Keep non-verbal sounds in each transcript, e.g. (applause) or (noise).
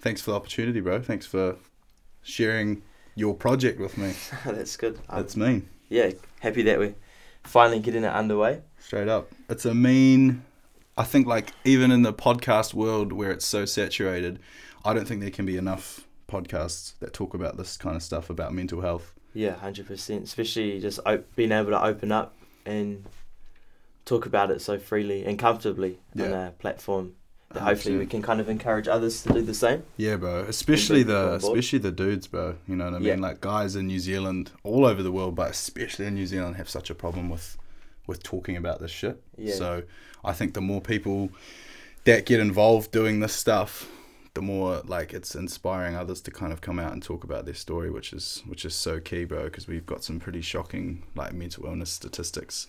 thanks for the opportunity, bro. Thanks for sharing your project with me. (laughs) That's good. Um, That's mean. yeah, happy that we're finally getting it underway. Straight up. It's a mean. I think, like, even in the podcast world where it's so saturated, I don't think there can be enough podcasts that talk about this kind of stuff about mental health. Yeah, hundred percent. Especially just op- being able to open up and talk about it so freely and comfortably on Yeah. a platform hopefully we can kind of encourage others to do the same. Yeah, bro. Especially the especially the dudes, bro. You know what I mean? Yeah. Like guys in New Zealand, all over the world, but especially in New Zealand, have such a problem with with talking about this shit. Yeah. So I think the more people that get involved doing this stuff, the more like it's inspiring others to kind of come out and talk about their story, which is which is so key, bro. Because we've got some pretty shocking like mental illness statistics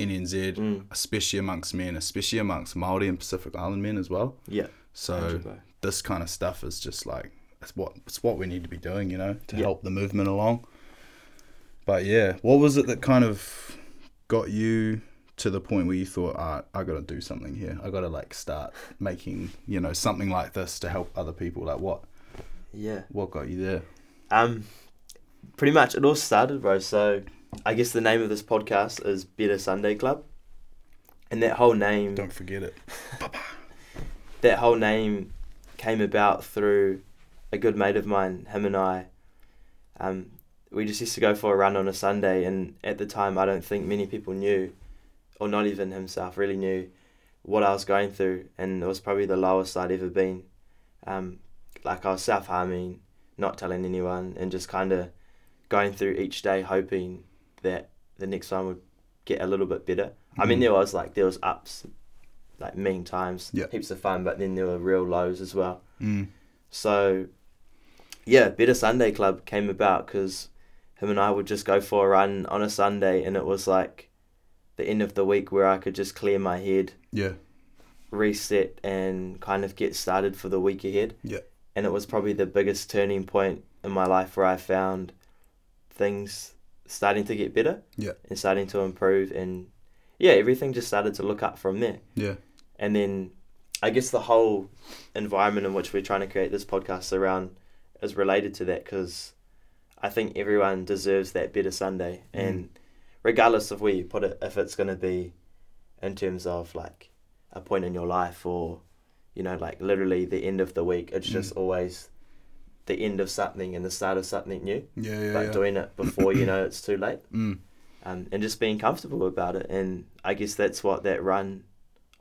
in NZ, Mm. especially amongst men, especially amongst Maori and Pacific Island men as well. Yeah. So this kind of stuff is just like it's what it's what we need to be doing, you know, to Yeah. help the movement along. But yeah, what was it that kind of got you to the point where you thought, ah, I got to do something here. I got to like start making, you know, something like this to help other people. Like what Yeah. what got you there? Um, pretty much it all started, bro. So I guess the name of this podcast is Better Sunday Club, and that whole name, Don't forget it. (laughs) that whole name, came about through a good mate of mine. Him and I, um, we just used to go for a run on a Sunday, and at the time, I don't think many people knew, or not even himself, really knew what I was going through, and it was probably the lowest I'd ever been. Um, like I was self harming, not telling anyone, and just kind of going through each day, hoping that the next one would get a little bit better. I mean, Mm. there was like there was ups, like mean times, Yeah. heaps of fun, but then there were real lows as well. Mm. So, yeah, Better Sunday Club came about because him and I would just go for a run on a Sunday, and it was like the end of the week where I could just clear my head, Yeah. reset, and kind of get started for the week ahead. Yeah. And it was probably the biggest turning point in my life where I found things starting to get better Yeah. and starting to improve, and yeah, everything just started to look up from there Yeah. and then I guess the whole environment in which we're trying to create this podcast around is related to that because I think everyone deserves that better Sunday, Mm. and regardless of where you put it, if it's gonna be in terms of like a point in your life or you know like literally the end of the week, it's Mm. just always the end of something and the start of something new. Yeah. Yeah. But yeah. doing it before you know it's too late (clears throat) Mm. um, and just being comfortable about it. And I guess that's what that run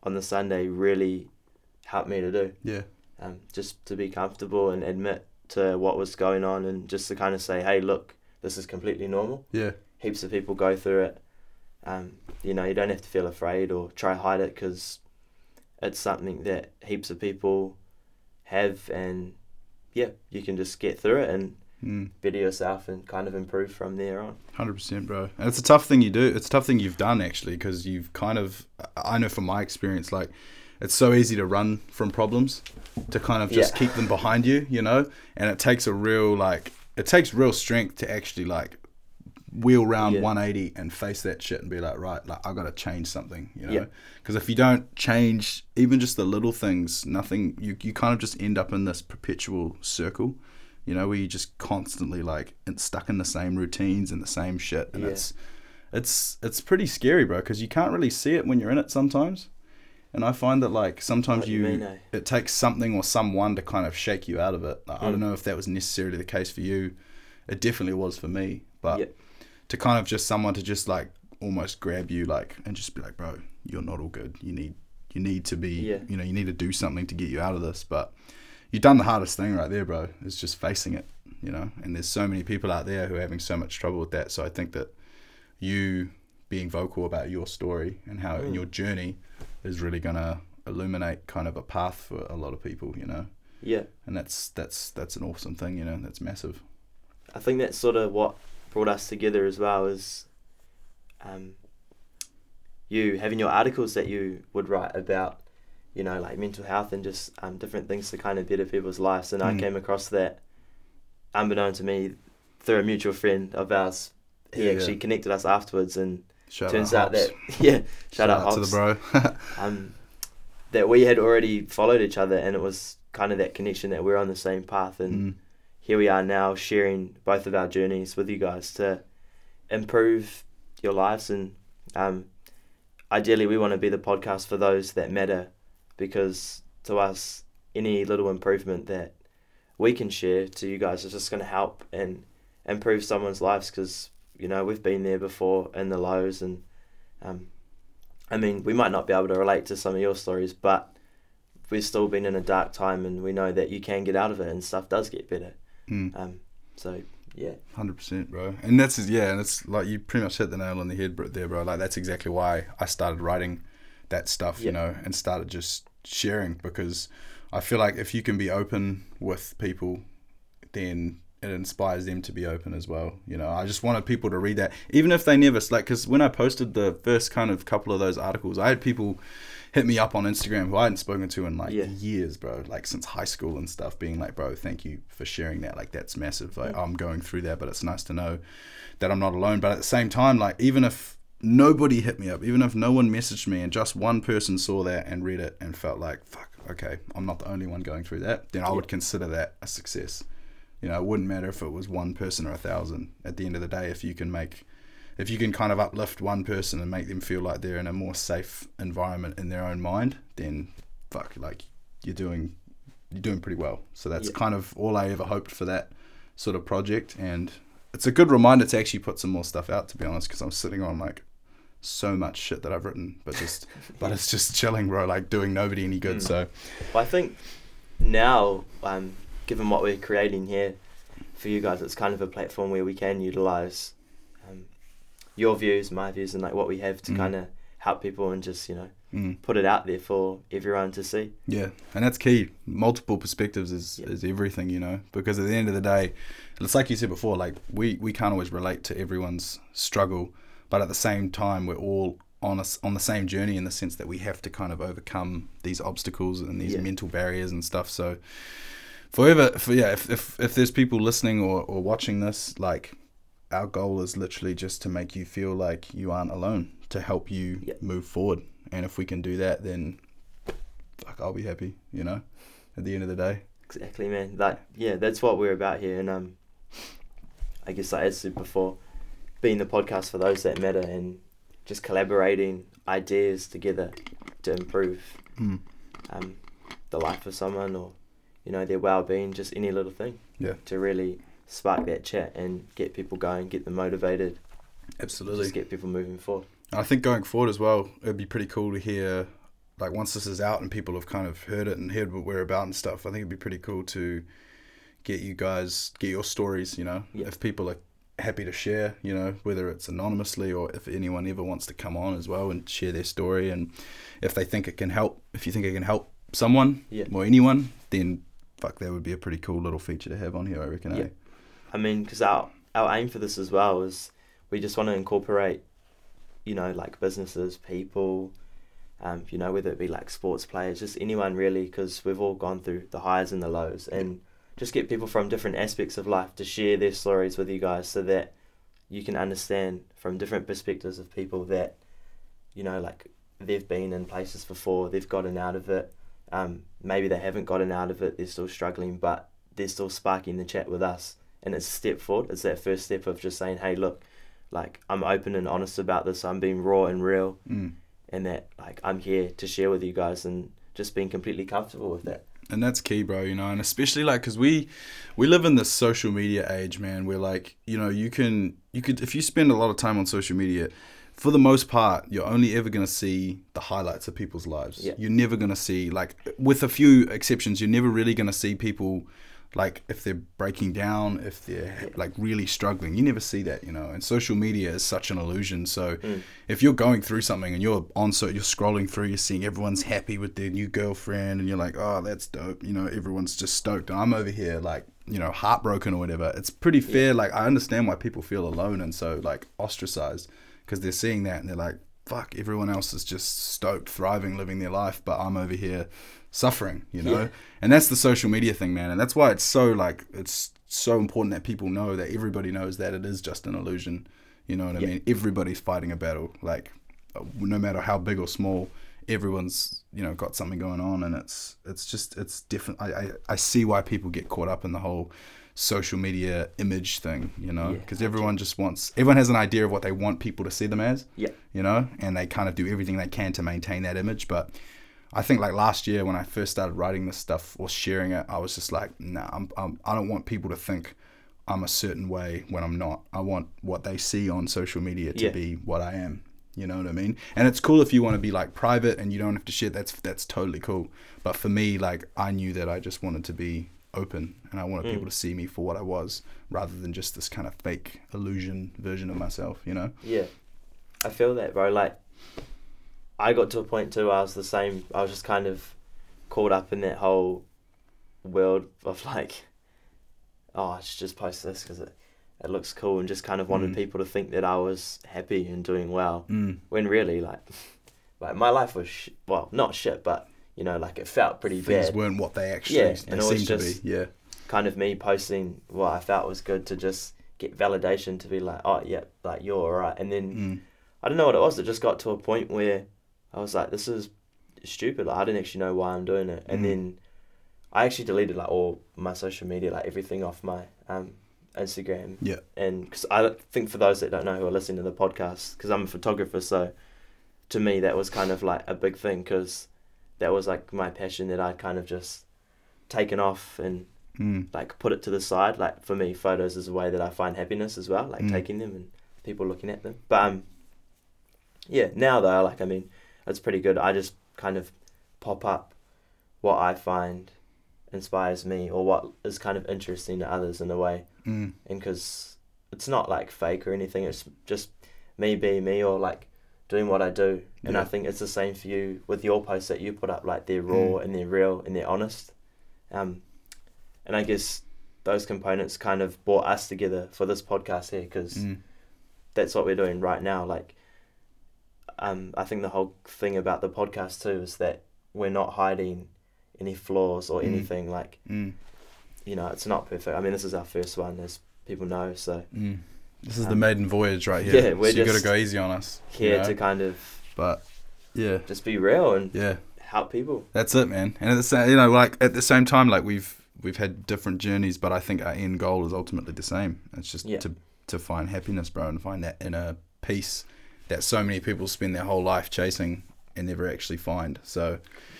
on the Sunday really helped me to do. Yeah. Um, just to be comfortable and admit to what was going on and just to kind of say, hey, look, this is completely normal. Yeah. Heaps of people go through it. Um, you know, you don't have to feel afraid or try hide it because it's something that heaps of people have and yeah, you can just get through it and Mm. better yourself and kind of improve from there on. Hundred percent, bro. And it's a tough thing you do. It's a tough thing you've done actually, because you've kind of. I know from my experience, like, it's so easy to run from problems, to kind of just Yeah. keep them behind you, you know. And it takes a real like, it takes real strength to actually like, wheel round Yeah. 180 and face that shit and be like, right, like I got to change something, you know. Yeah. Because if you don't change even just the little things, nothing. You you kind of just end up in this perpetual circle you know, where you just constantly like stuck in the same routines and the same shit, and Yeah. it's it's it's pretty scary, bro, because you can't really see it when you're in it sometimes. And I find that like sometimes you you, mean, eh? it takes something or someone to kind of shake you out of it. Like, I Mm. don't know if that was necessarily the case for you. It definitely was for me, but Yeah. To kind of just someone to just like almost grab you like and just be like, bro, you're not all good. You need you need to be Yeah. you know you need to do something to get you out of this, but you've done the hardest thing right there, bro. It's just facing it, you know. And there's so many people out there who are having so much trouble with that. So I think that you being vocal about your story and how Mm. your journey is really gonna illuminate kind of a path for a lot of people, you know. Yeah. And that's that's that's an awesome thing, you know. That's massive. I think that's sort of what brought us together as well is um, you having your articles that you would write about, you know, like mental health and just um, different things to kind of better people's lives. And I Mm. came across that, unbeknown to me, through a mutual friend of ours. He Yeah, actually yeah. connected us afterwards, and Shout turns out, out that (laughs) yeah, shout, out, to the bro. (laughs) Um, that we had already followed each other, and it was kind of that connection that we're on the same path, and Mm. Here we are now sharing both of our journeys with you guys to improve your lives. And um, ideally we want to be the podcast for those that matter because to us any little improvement that we can share to you guys is just going to help and improve someone's lives because you know we've been there before in the lows and um, I mean we might not be able to relate to some of your stories but we've still been in a dark time and we know that you can get out of it and stuff does get better Mm. um, so yeah Hundred percent, bro. And that's yeah, and it's like you pretty much hit the nail on the head, bro, there, bro. Like that's exactly why I started writing that stuff, you know, and started just sharing because I feel like if you can be open with people, then it inspires them to be open as well. You know, I just wanted people to read that, even if they never like. Because when I posted the first kind of couple of those articles, I had people hit me up on Instagram who I hadn't spoken to in like Yeah. years, bro. Like since high school and stuff, being like, bro, thank you for sharing that. Like that's massive. Like I'm going through that, but it's nice to know that I'm not alone. But at the same time, like even if nobody hit me up, even if no one messaged me and just one person saw that and read it and felt like, fuck, okay, I'm not the only one going through that, then I would consider that a success. You know, it wouldn't matter if it was one person or a thousand. At the end of the day, if you can make, if you can kind of uplift one person and make them feel like they're in a more safe environment in their own mind, then fuck, like you're doing, you're doing pretty well. So that's Yeah. kind of all I ever hoped for that sort of project, and it's a good reminder to actually put some more stuff out. To be honest, because I'm sitting on like so much shit that I've written, but just, (laughs) but it's just chilling, bro. Like doing nobody any good. Mm. So Well, I think now, um, given what we're creating here for you guys, it's kind of a platform where we can utilize your views, my views, and like what we have to Mhm. kind of help people and just you know mm. put it out there for everyone to see. Yeah, and that's key. Multiple perspectives is, Yeah. is everything, you know. Because at the end of the day, it's like you said before. Like we we can't always relate to everyone's struggle, but at the same time, we're all on us on the same journey in the sense that we have to kind of overcome these obstacles and these Yeah. mental barriers and stuff. So, forever, for yeah, if if, if there's people listening or, or watching this, like our goal is literally just to make you feel like you aren't alone, to help you Yeah. move forward. And if we can do that, then fuck, I'll be happy, you know, at the end of the day. Exactly, man. Like yeah, that's what we're about here, and um, I guess like I said before, being the podcast for those that matter, and just collaborating ideas together to improve Mm. um, the life of someone or you know their well-being just any little thing Yeah. to really spark that chat and get people going get them motivated Absolutely. just get people moving forward I think going forward as well, it'd be pretty cool to hear, like, once this is out and people have kind of heard it and heard what we're about and stuff, I think it'd be pretty cool to get you guys, get your stories, you know, Yeah. if people are happy to share, you know, whether it's anonymously or if anyone ever wants to come on as well and share their story. And if they think it can help, if you think it can help someone Yeah. or anyone, then fuck, that would be a pretty cool little feature to have on here, I reckon. Yeah. Eh? I mean, because our our aim for this as well is we just want to incorporate, you know, like businesses, people, um, you know, whether it be like sports players, just anyone really, because we've all gone through the highs and the lows, and just get people from different aspects of life to share their stories with you guys, so that you can understand from different perspectives of people that, you know, like they've been in places before, they've gotten out of it. Um, maybe they haven't gotten out of it, they're still struggling, but they're still sparking the chat with us and it's a step forward. It's that first step of just saying, "Hey, look, like I'm open and honest about this. I'm being raw and real, Mm. and that like I'm here to share with you guys, and just being completely comfortable with that." and that's key bro you know and especially like because we we live in this social media age man where like you know you can you could if you spend a lot of time on social media for the most part you're only ever going to see the highlights of people's lives Yeah. you're never going to see like with a few exceptions you're never really going to see people like if they're breaking down if they're like really struggling you never see that you know and social media is such an illusion. So Mm. if you're going through something and you're on so you're scrolling through you're seeing everyone's happy with their new girlfriend and you're like oh that's dope you know everyone's just stoked. And i'm over here like you know heartbroken or whatever. It's pretty fair like i understand why people feel alone and so like ostracized because they're seeing that and they're like fuck everyone else is just stoked thriving living their life but i'm over here suffering you know? Yeah. and that's the social media thing man. And that's why it's so like it's so important that people know that everybody knows that it is just an illusion. You know what i Yeah. mean? Everybody's fighting a battle. Like no matter how big or small everyone's you know got something going on and it's it's just it's different. I, I i see why people get caught up in the whole social media image thing you know? Yeah, because everyone just wants everyone has an idea of what they want people to see them as Yeah. you know? And they kind of do everything they can to maintain that image. But i think like last year when i first started writing this stuff or sharing it i was just like nah I'm, I'm i don't want people to think i'm a certain way when i'm not. I want what they see on social media to Yeah. be what i am you know what i mean? And it's cool if you want to be like private and you don't have to share. That's that's totally cool. But for me like i knew that i just wanted to be open and i wanted Mm. people to see me for what i was rather than just this kind of fake illusion version of myself you know Yeah, I feel that, bro. Like, I got to a point too. Where I was the same. I was just kind of caught up in that whole world of like, oh, I should just post this because it it looks cool, and just kind of wanted Mm. people to think that I was happy and doing well. mm. When really, like, (laughs) like my life was sh- well, not shit, but you know, like it felt pretty things bad. weren't what they actually Yeah, they and it was seem to be yeah kind of me posting what I felt was good to just get validation to be like, oh yeah, like you're alright, and then. mm. I don't know what it was. It just got to a point where I was like, this is stupid. Like, I didn't actually know why I'm doing it. And Mm. then I actually deleted like all my social media, like everything off my um, Instagram. Yeah. And because I think for those that don't know who are listening to the podcast, because I'm a photographer, so to me that was kind of like a big thing because that was like my passion that I'd kind of just taken off and Mm. like put it to the side. Like for me, photos is a way that I find happiness as well, like Mm. taking them and people looking at them. But um, yeah, now though, like I mean, it's pretty good. I just kind of pop up what I find inspires me or what is kind of interesting to others in a way, Mm. and because it's not like fake or anything. It's just me being me or like doing what I do. And I think it's the same for you with your posts that you put up. Like they're raw Mm. and they're real and they're honest. Um, and I guess those components kind of brought us together for this podcast here because Mm. that's what we're doing right now. Like, um, I think the whole thing about the podcast too is that we're not hiding any flaws or Mm. anything. Like, Mm. you know, it's not perfect. I mean, this is our first one, as people know. So Mm. This is the Um, maiden voyage right here. yeah, we're so you got to go easy on us. you here know? to kind of But yeah, just be real and yeah, help people. that's it, man. And at the same, you know, like at the same time, like we've we've had different journeys, but I think our end goal is ultimately the same. It's just Yeah. to to find happiness, bro, and find that inner peace that so many people spend their whole life chasing and never actually find. So.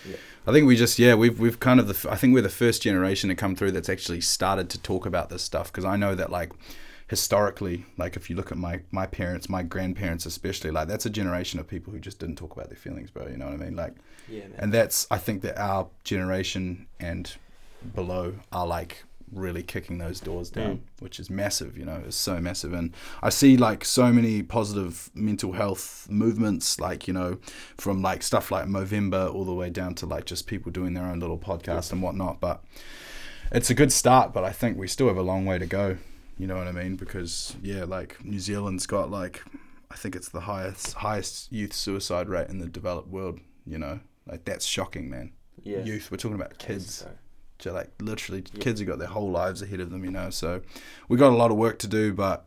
Yeah. I think we just yeah we've we've kind of the I think we're the first generation to come through that's actually started to talk about this stuff because I know that like historically like if you look at my my parents my grandparents especially like that's a generation of people who just didn't talk about their feelings bro you know what I mean like Yeah, man. and that's I think that our generation and below are like really kicking those doors down Mm. which is massive you know it's so massive and I see like so many positive mental health movements like you know from like stuff like Movember all the way down to like just people doing their own little podcast and whatnot but it's a good start but I think we still have a long way to go you know what I mean? Because yeah like New Zealand's got like I think it's the highest highest youth suicide rate in the developed world you know? Like that's shocking man. Yeah. youth we're talking about kids. So, so like literally Yeah. kids have got their whole lives ahead of them you know? So we got a lot of work to do but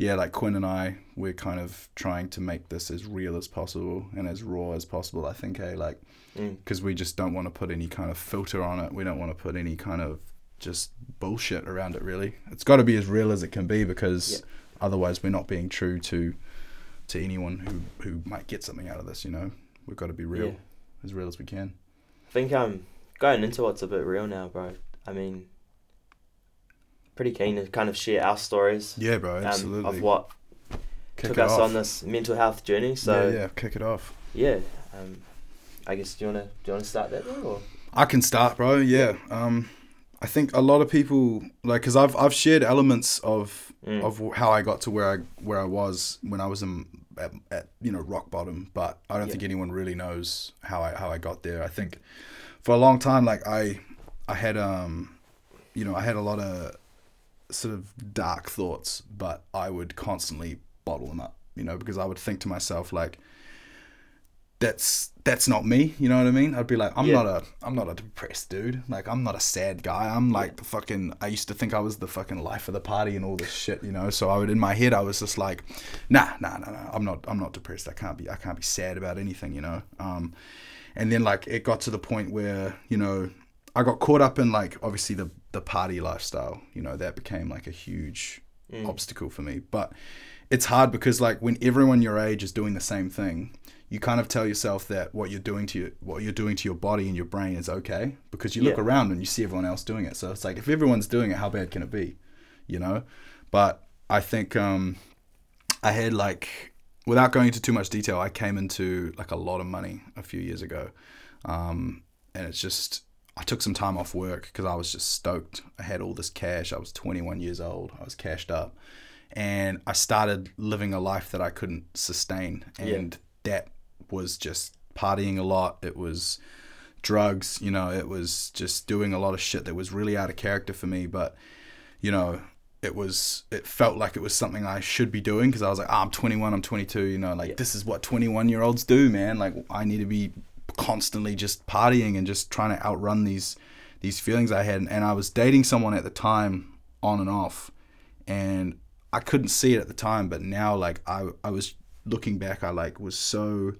yeah like quinn and i we're kind of trying to make this as real as possible and as raw as possible i think hey like mm, because we just don't want to put any kind of filter on it. We don't want to put any kind of just bullshit around it really it's got to be as real as it can be because otherwise we're not being true to to anyone who who might get something out of this you know we've got to be real yeah. as real as we can I think um going into what's a bit real now, bro. I mean, pretty keen to kind of share our stories yeah bro um, absolutely of what Kick took us off. on this mental health journey. So yeah, yeah, kick it off. yeah, um, I guess do you wanna do you wanna start that bro? Or? I can start, bro. Yeah. Um, I think a lot of people like because I've I've shared elements of Mm. of how I got to where I where I was when I was in at, at you know rock bottom, but I don't Yeah. think anyone really knows how I how I got there. I think for a long time, like I I had um you know I had a lot of sort of dark thoughts, but I would constantly bottle them up, you know, because I would think to myself like that's that's not me. You know what I mean? I'd be like, I'm Yeah. not a I'm not a depressed dude. Like I'm not a sad guy. I'm like the fucking. I used to think I was the fucking life of the party and all this shit. You know. So I would in my head I was just like, nah, nah, nah, nah. I'm not I'm not depressed. I can't be I can't be sad about anything. You know. Um, and then like it got to the point where you know I got caught up in like obviously the the party lifestyle. You know that became like a huge obstacle for me. But it's hard because like when everyone your age is doing the same thing, you kind of tell yourself that what you're doing to your, what you're doing to your body and your brain is okay because you look Yeah. around and you see everyone else doing it. So it's like if everyone's doing it, how bad can it be? You know. But I think um, I had like without going into too much detail, I came into like a lot of money a few years ago, um, and it's just I took some time off work because I was just stoked. I had all this cash. I was 21 years old. I was cashed up, and I started living a life that I couldn't sustain, and that was just partying a lot. It was drugs, you know. It was just doing a lot of shit that was really out of character for me, but you know it was it felt like it was something I should be doing because I was like, oh, I'm 21, I'm 22, you know, like this is what 21 year olds do, man. Like I need to be constantly just partying and just trying to outrun these these feelings I had. And I was dating someone at the time, on and off, and I couldn't see it at the time, but now like I I was looking back, I like was so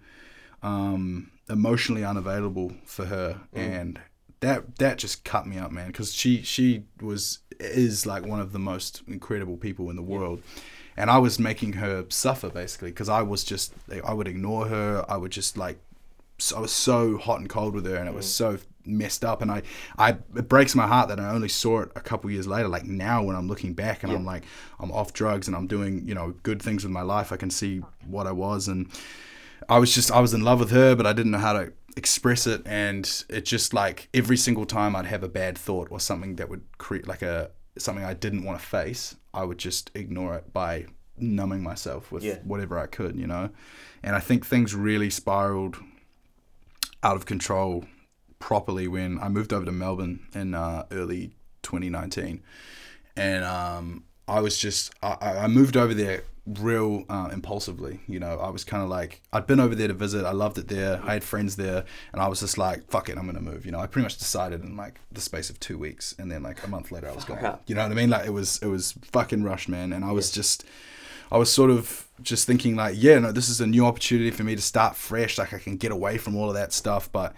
um, emotionally unavailable for her, and that that just cut me up, man. Because she she was is like one of the most incredible people in the world, and I was making her suffer basically because I was just I would ignore her. I would just like so- I was so hot and cold with her, and it was so messed up. And I, I, it breaks my heart that I only saw it a couple years later. Like now, when I'm looking back, and I'm like, I'm off drugs, and I'm doing, you know, good things with my life. I can see what I was, and I was just, I was in love with her, but I didn't know how to express it, and it just like every single time I'd have a bad thought or something that would create like a something I didn't want to face, I would just ignore it by numbing myself with Yeah. whatever I could, you know. And I think things really spiraled out of control properly when I moved over to Melbourne in uh, early 2019, and um, I was just I, I moved over there real uh, impulsively. You know, I was kind of like I'd been over there to visit. I loved it there. I had friends there, and I was just like, "Fuck it, I'm gonna move." You know, I pretty much decided in like the space of two weeks, and then like a month later, I was gone. You know what I mean? Like it was it was fucking rushed, man, and I was just. I was sort of just thinking like, yeah, no, this is a new opportunity for me to start fresh. Like I can get away from all of that stuff. But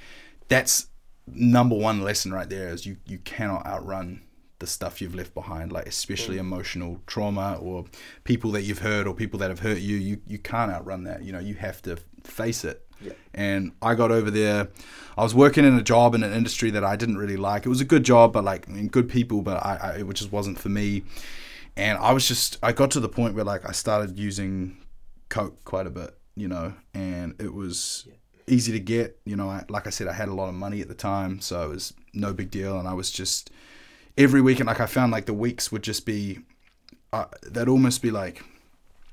that's number one lesson right there is you you cannot outrun the stuff you've left behind. Like especially mm. emotional trauma or people that you've hurt or people that have hurt you. You you can't outrun that. You know, you have to face it. Yeah. And I got over there. I was working in a job in an industry that I didn't really like. It was a good job, but like I mean, good people, but I, I it just wasn't for me and I was just I got to the point where like I started using coke quite a bit, you know, and it was easy to get, you know. I, like I said, I had a lot of money at the time, so it was no big deal, and I was just every weekend like I found like the weeks would just be uh, they'd almost be like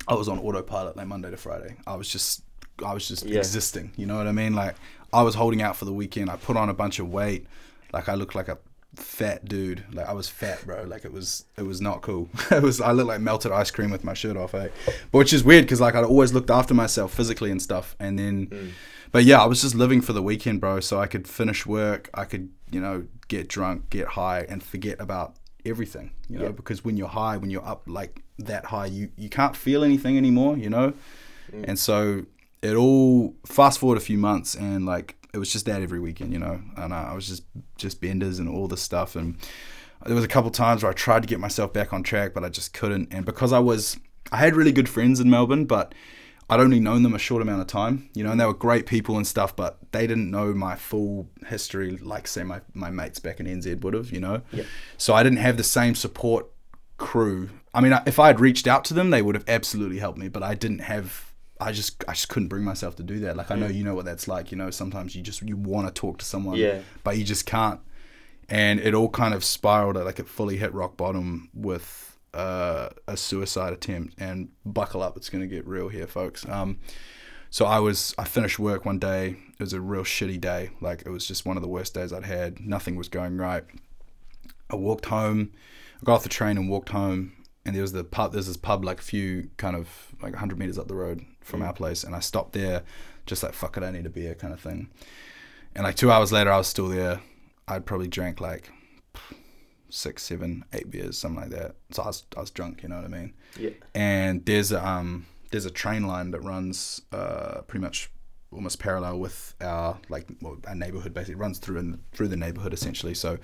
I was on autopilot like Monday to Friday. I was just I was just Yeah. existing, you know what I mean? Like I was holding out for the weekend. I put on a bunch of weight, like I looked like a fat dude. Like I was fat, bro. Like it was it was not cool. (laughs) it was I looked like melted ice cream with my shirt off, eh? But which is weird because like I'd always looked after myself physically and stuff, and then. But yeah, I was just living for the weekend, bro. So I could finish work, I could, you know, get drunk, get high, and forget about everything, you know. Yeah. Because when you're high, when you're up like that high, you you can't feel anything anymore, you know. And so it all fast forward a few months, and like it was just that every weekend, you know. And uh, I was just just benders and all this stuff, and there was a couple times where I tried to get myself back on track, but I just couldn't. And because I was, I had really good friends in Melbourne, but I'd only known them a short amount of time, you know, and they were great people and stuff, but they didn't know my full history like, say, my, my mates back in NZ would have, you know. Yeah. So I didn't have the same support crew. I mean, if I had reached out to them, they would have absolutely helped me, but I didn't have. I just I just couldn't bring myself to do that. Like I know you know what that's like. You know, sometimes you just you want to talk to someone, Yeah. but you just can't. And it all kind of spiraled. Like it fully hit rock bottom with uh, a suicide attempt. And buckle up, it's gonna get real here, folks. Um, so I was I finished work one day. It was a real shitty day. Like it was just one of the worst days I'd had. Nothing was going right. I walked home. I got off the train and walked home. And there was the pub. There's this pub like a few kind of like 100 meters up the road from Mm. our place, and I stopped there, just like fuck it, I need a beer kind of thing. And like two hours later, I was still there. I'd probably drank like six, seven, eight beers, something like that. So I was I was drunk, you know what I mean? Yeah. and there's a um there's a train line that runs uh pretty much almost parallel with our like well, our neighborhood basically it runs through in, through the neighborhood essentially so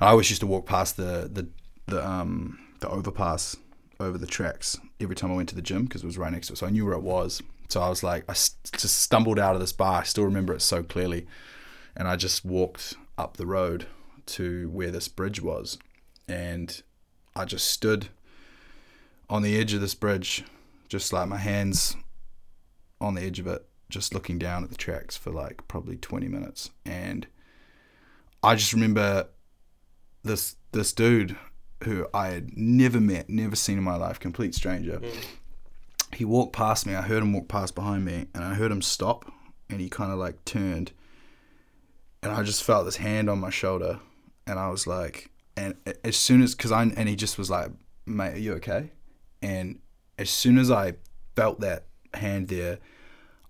I always used to walk past the the the um the overpass over the tracks every time I went to the gym because it was right next to it so I knew where it was so I was like I s- just stumbled out of this bar I still remember it so clearly and I just walked up the road to where this bridge was and I just stood on the edge of this bridge, just like my hands on the edge of it, just looking down at the tracks for like probably 20 minutes. And I just remember this this dude who I had never met, never seen in my life, complete stranger. Mm. He walked past me. I heard him walk past behind me, and I heard him stop, and he kind of like turned, and I just felt this hand on my shoulder, and I was like, and as soon as, cause I, and he just was like, mate, are you okay? And as soon as I felt that hand there,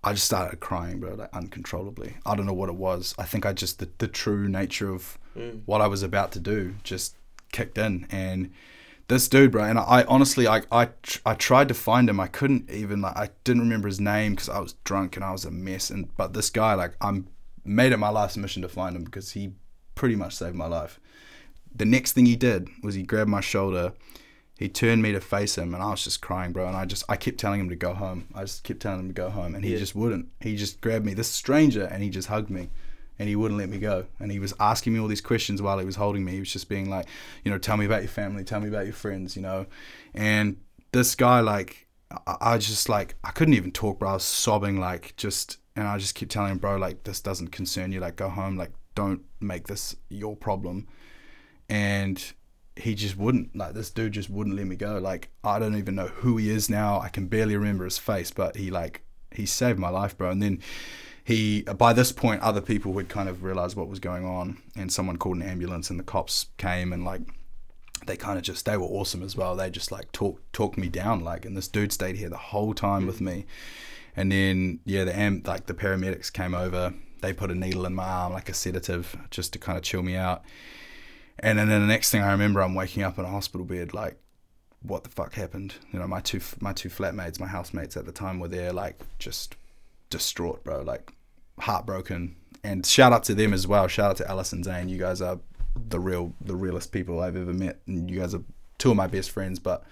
I just started crying, bro, like uncontrollably. I don't know what it was. I think I just the, the true nature of Mm. what I was about to do just kicked in, and this dude, bro, and I, honestly, I, I, tr- I tried to find him. I couldn't even, like, I didn't remember his name because I was drunk and I was a mess. And but this guy, like, I'm made it my life's mission to find him because he pretty much saved my life. The next thing he did was he grabbed my shoulder he turned me to face him and I was just crying, bro. And I just, I kept telling him to go home. I just kept telling him to go home and he Yeah. just wouldn't. He just grabbed me, this stranger, and he just hugged me and he wouldn't let me go. And he was asking me all these questions while he was holding me. He was just being like, you know, tell me about your family, tell me about your friends, you know. And this guy, like, I, I just, like, I couldn't even talk, bro. I was sobbing, like, just, and I just kept telling him, bro, like, this doesn't concern you. Like, go home. Like, don't make this your problem. And he just wouldn't like this dude just wouldn't let me go. Like i don't even know who he is now. I can barely remember his face but he like he saved my life bro. And then he by this point other people would kind of realize what was going on. And someone called an ambulance and the cops came and like they kind of just they were awesome as well. They just like talk talked me down like and this dude stayed here the whole time with hmm. me. And then yeah the am like the paramedics came over they put a needle in my arm like a sedative just to kind of chill me out and then the next thing I remember, I'm waking up in a hospital bed, like, what the fuck happened? You know, my two my two flatmates, my housemates at the time, were there, like, just distraught, bro, like, heartbroken. And shout out to them as well. Shout out to Alice and Zane. You guys are the real, the realest people I've ever met, and you guys are two of my best friends. But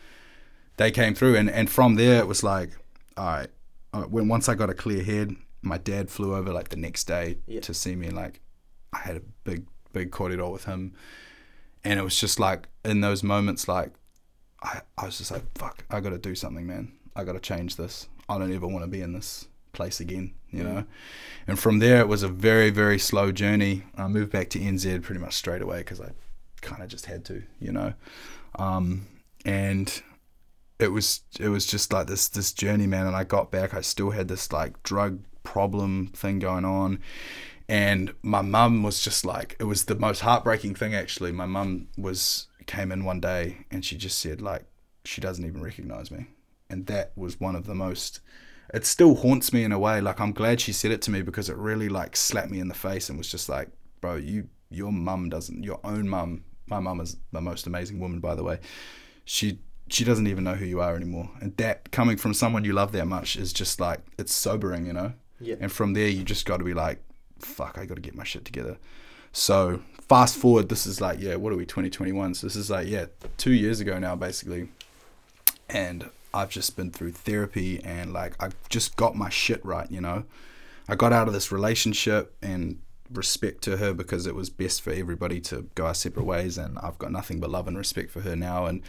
they came through, and and from there it was like, all right. uh, When once I got a clear head, my dad flew over like the next day Yeah. to see me, like, I had a big big korero with him. And it was just like in those moments like I, I was just like fuck i gotta do something man. I gotta change this. I don't ever want to be in this place again you know? And from there it was a very very slow journey. I moved back to nz pretty much straight away because i kind of just had to you know? Um, and it was it was just like this this journey man. And i got back i still had this like drug problem thing going on. And my mum was just like it was the most heartbreaking thing actually. My mum was came in one day and she just said like she doesn't even recognize me. And that was one of the most it still haunts me in a way. Like i'm glad she said it to me because it really like slapped me in the face and was just like bro you your mum doesn't your own mum my mum is the most amazing woman by the way. She she doesn't even know who you are anymore. And that coming from someone you love that much is just like it's sobering you know Yeah. and from there you just got to be like fuck i got to get my shit together. So fast forward this is like yeah what are we 2021 so this is like yeah two years ago now basically. And i've just been through therapy and like i just got my shit right you know? I got out of this relationship and respect to her because it was best for everybody to go our separate ways and I've got nothing but love and respect for her now and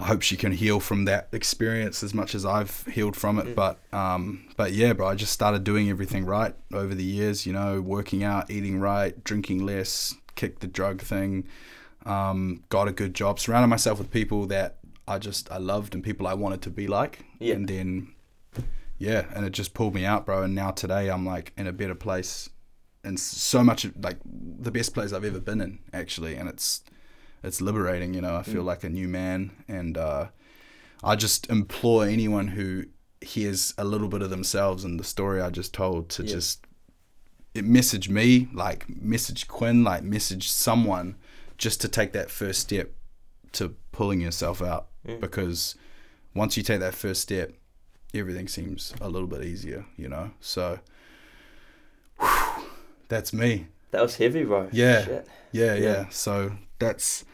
I hope she can heal from that experience as much as I've healed from it. But um but yeah bro I just started doing everything right over the years you know working out eating right drinking less kicked the drug thing um got a good job surrounded myself with people that I just I loved and people I wanted to be like. Yeah. and then yeah and it just pulled me out bro and now today I'm like in a better place and so much like the best place I've ever been in actually and it's it's liberating you know I feel like a new man and uh, I just implore anyone who hears a little bit of themselves in the story I just told to Yeah. just it message me, like message Quinn, like message someone just to take that first step to pulling yourself out Mm. because once you take that first step, everything seems a little bit easier, you know. So whew, that's me. That was heavy, bro. Yeah. Yeah, yeah, Yeah. So that's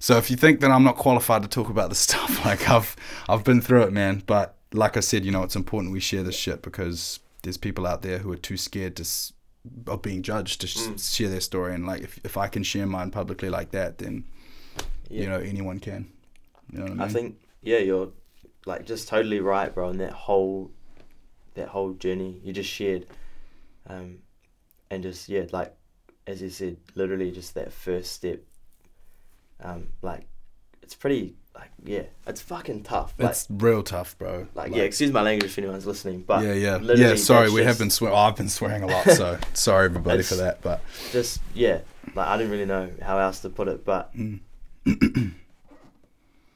so if you think that I'm not qualified to talk about this (laughs) stuff, like I've I've been through it, man. But like I said, you know, it's important we share this shit because there's people out there who are too scared to of being judged to sh- Mm. share their story. And like if if I can share mine publicly like that, then Yeah. you know anyone can. You know what I mean? I think yeah, you're like just totally right, bro. And that whole that whole journey you just shared, um, and just yeah, like as you said, literally just that first step. Um, like it's pretty like yeah, it's fucking tough. Like it's real tough, bro. like, yeah, excuse my language if anyone's listening, but yeah, yeah, yeah. Sorry, we have been swear. Oh, I've been swearing a lot, so (laughs) sorry everybody for that. But just yeah, like I didn't really know how else to put it, but mm, (clears throat)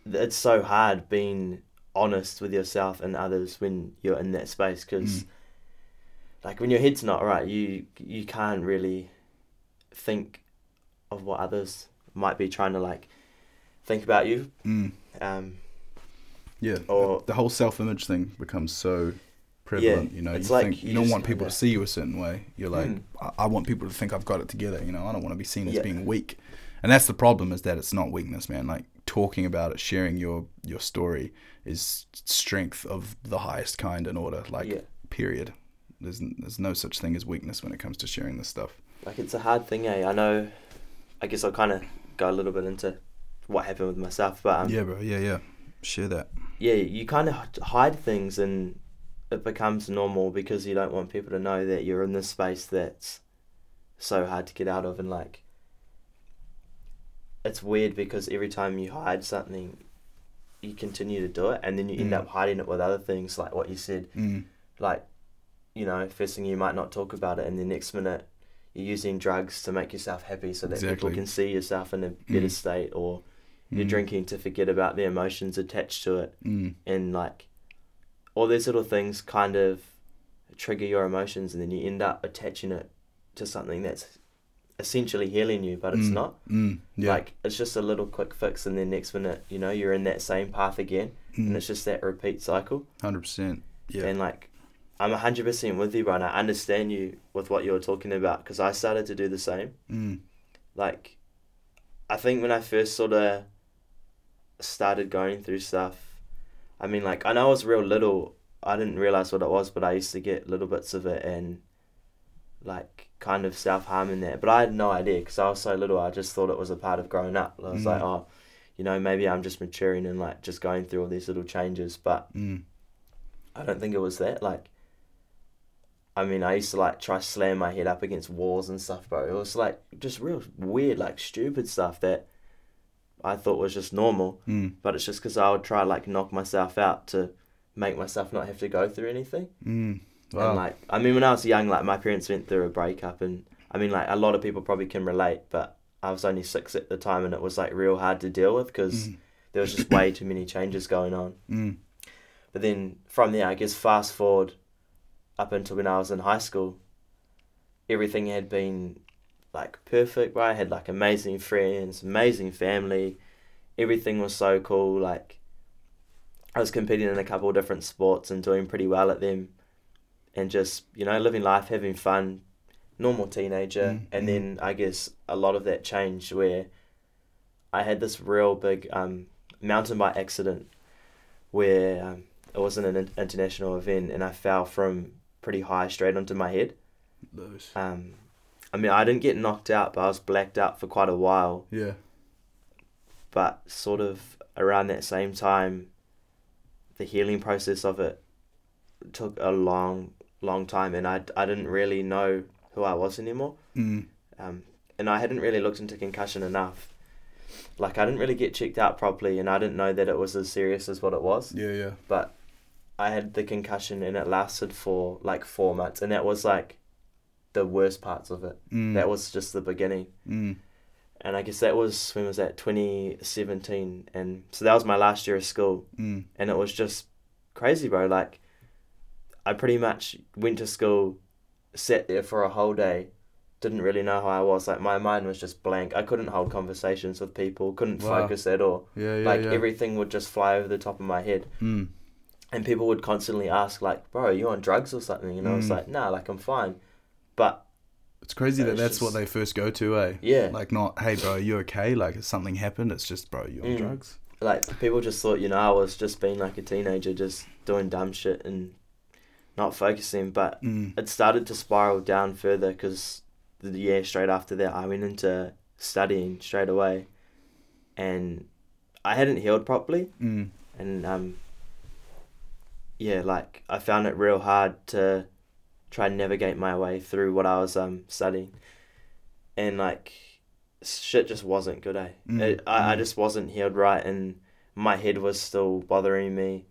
it's so hard being honest with yourself and others when you're in that space because Mm. Like when your head's not right you you can't really think of what others might be trying to like think about you mm, um yeah, Or- the whole self-image thing becomes so prevalent. Yeah, you know, it's you like think you you don't want people to see you a certain way. You're like, Mm. I, I want people to think I've got it together. You know, I don't want to be seen as Yeah. being weak. And that's the problem is that it's not weakness, man. Like talking about it, sharing your your story is strength of the highest kind and order. Like, yeah period. There's there's no such thing as weakness when it comes to sharing this stuff. like it's a hard thing eh I know I guess I'll kind of go a little bit into what happened with myself but um, yeah, bro. Yeah, yeah. Share that. yeah, you kind of hide things and it becomes normal because you don't want people to know that you're in this space that's so hard to get out of and like it's weird because every time you hide something you continue to do it and then you end Mm. up hiding it with other things like what you said Mm. like you know first thing you might not talk about it and the next minute you're using drugs to make yourself happy so that people can see yourself in a better Mm. state or you're Mm. drinking to forget about the emotions attached to it Mm. and like all these little things kind of trigger your emotions and then you end up attaching it to something that's essentially healing you but it's Mm. not Mm. Yeah. like it's just a little quick fix and then next minute you know you're in that same path again and Mm. it's just that repeat cycle Hundred percent. Yeah. and like i'm 100% with you bro and i understand you with what you're talking about because i started to do the same Mm. like I think when I first sort of started going through stuff, I mean, like I know I was real little. I didn't realize what it was, but I used to get little bits of it and like kind of self harm in that. But I had no idea because I was so little. I just thought it was a part of growing up. I was Mm. like, oh, you know, maybe I'm just maturing and like just going through all these little changes. But Mm. I don't think it was that. Like, I mean, I used to like try slam my head up against walls and stuff, bro. It was like just real weird, like stupid stuff that I thought was just normal. Mm. But it's just because I would try like knock myself out to make myself not have to go through anything. Mm. Wow. And like, I mean, when I was young, like my parents went through a breakup, and I mean, like a lot of people probably can relate, but I was only six at the time, and it was like real hard to deal with because Mm. there was just way too many changes going on. Mm. But then from there, I guess fast forward up until when I was in high school, everything had been like perfect, right? I had like amazing friends, amazing family. Everything was so cool. Like I was competing in a couple of different sports and doing pretty well at them and just, you know, living life, having fun, normal teenager. Mm, And mm. then I guess a lot of that changed where I had this real big um, mountain bike accident where um, it wasn't an international event and I fell from pretty high straight onto my head. Those. Um, I mean, I didn't get knocked out, but I was blacked out for quite a while. Yeah. But sort of around that same time, the healing process of it took a long, long time, and I, I didn't really know who I was anymore. Mm. Um, and I hadn't really looked into concussion enough. Like, I didn't really get checked out properly, and I didn't know that it was as serious as what it was. Yeah. Yeah. but I had the concussion and it lasted for like four months, and that was like the worst parts of it. Mm. That was just the beginning, Mm. and I guess that was when was that twenty seventeen, and so that was my last year of school, Mm. and it was just crazy, bro. Like I pretty much went to school, sat there for a whole day, didn't really know how I was. Like my mind was just blank. I couldn't hold conversations with people. Couldn't Wow. focus at all. Yeah, yeah, like yeah. everything would just fly over the top of my head. Mm. And people would constantly ask, like, "Bro, are you on drugs or something?" And I was Mm. like, "Nah, like I'm fine." But It's crazy that that's what they first go to, eh? yeah, Like not, hey bro, you okay? Like if something happened, it's just bro, you on Mm. drugs. like people just thought, you know, I was just being like a teenager, just doing dumb shit and not focusing. But Mm. it started to spiral down further because the year straight after that, I went into studying straight away, and I hadn't healed properly, Mm. and um, yeah, like I found it real hard to try and navigate my way through what I was um studying, and like shit just wasn't good. Eh, Mm, it, I I mm. just wasn't healed right, and my head was still bothering me,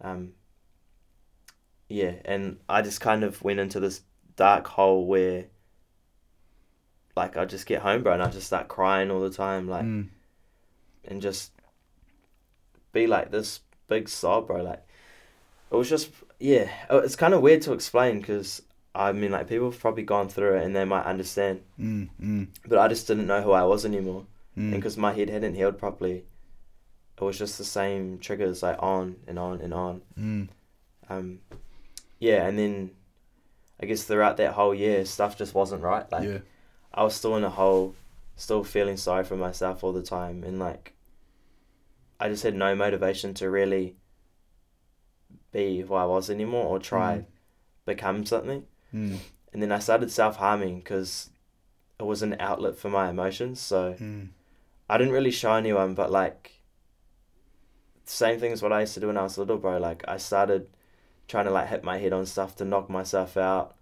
um. Yeah, and I just kind of went into this dark hole where. Like I just get home, bro, and I just start crying all the time, like Mm. and just be like this big sob, bro. Like it was just yeah. uh, It's kind of weird to explain because I mean like people have probably gone through it and they might understand, Mm. Mm. but I just didn't know who I was anymore, and Mm. because my head hadn't healed properly, it was just the same triggers like on and on and on. Mm. Um, yeah, and then I guess throughout that whole year, stuff just wasn't right. Like yeah. I was still in a hole, still feeling sorry for myself all the time, and like, I just had no motivation to really be who I was anymore or try Mm. become something. Mm. And then I started self harming because it was an outlet for my emotions. So Mm. I didn't really show anyone, but like, same thing as what I used to do when I was little, bro. Like I started trying to like hit my head on stuff to knock myself out.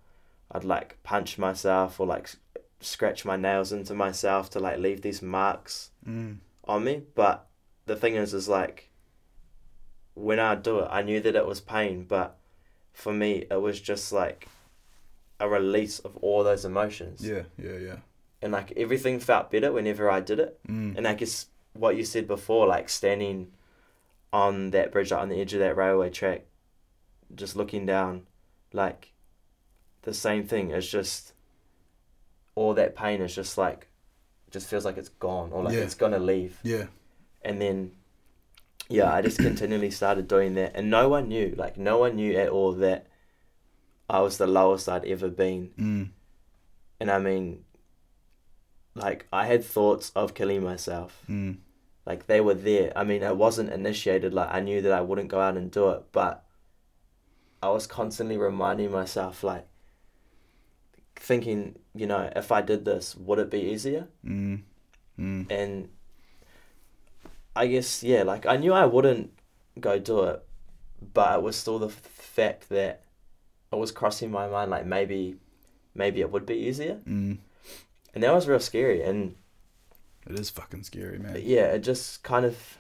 I'd like punch myself or like scratch my nails into myself to like leave these marks Mm. on me. But the thing is, is like when I do it, I knew that it was pain, but for me, it was just like a release of all those emotions. Yeah. Yeah. Yeah. And like everything felt better whenever I did it. Mm. And I guess what you said before, like standing on that bridge, like on the edge of that railway track, just looking down, like the same thing. It's just all that pain is just like, just feels like it's gone or like Yeah. it's gonna leave. Yeah. And then, yeah, I just continually started doing that, and no one knew, like no one knew at all that I was the lowest I'd ever been. Mm. And I mean, like I had thoughts of killing myself. Mm. like they were there. I mean, it wasn't initiated. Like I knew that I wouldn't go out and do it, but I was constantly reminding myself, like thinking, you know, if I did this, would it be easier? Mm. Mm. And I guess yeah, like I knew I wouldn't go do it, but it was still the f- fact that it was crossing my mind, like maybe, maybe it would be easier, Mm. and that was real scary. And It is fucking scary, man. yeah, it just kind of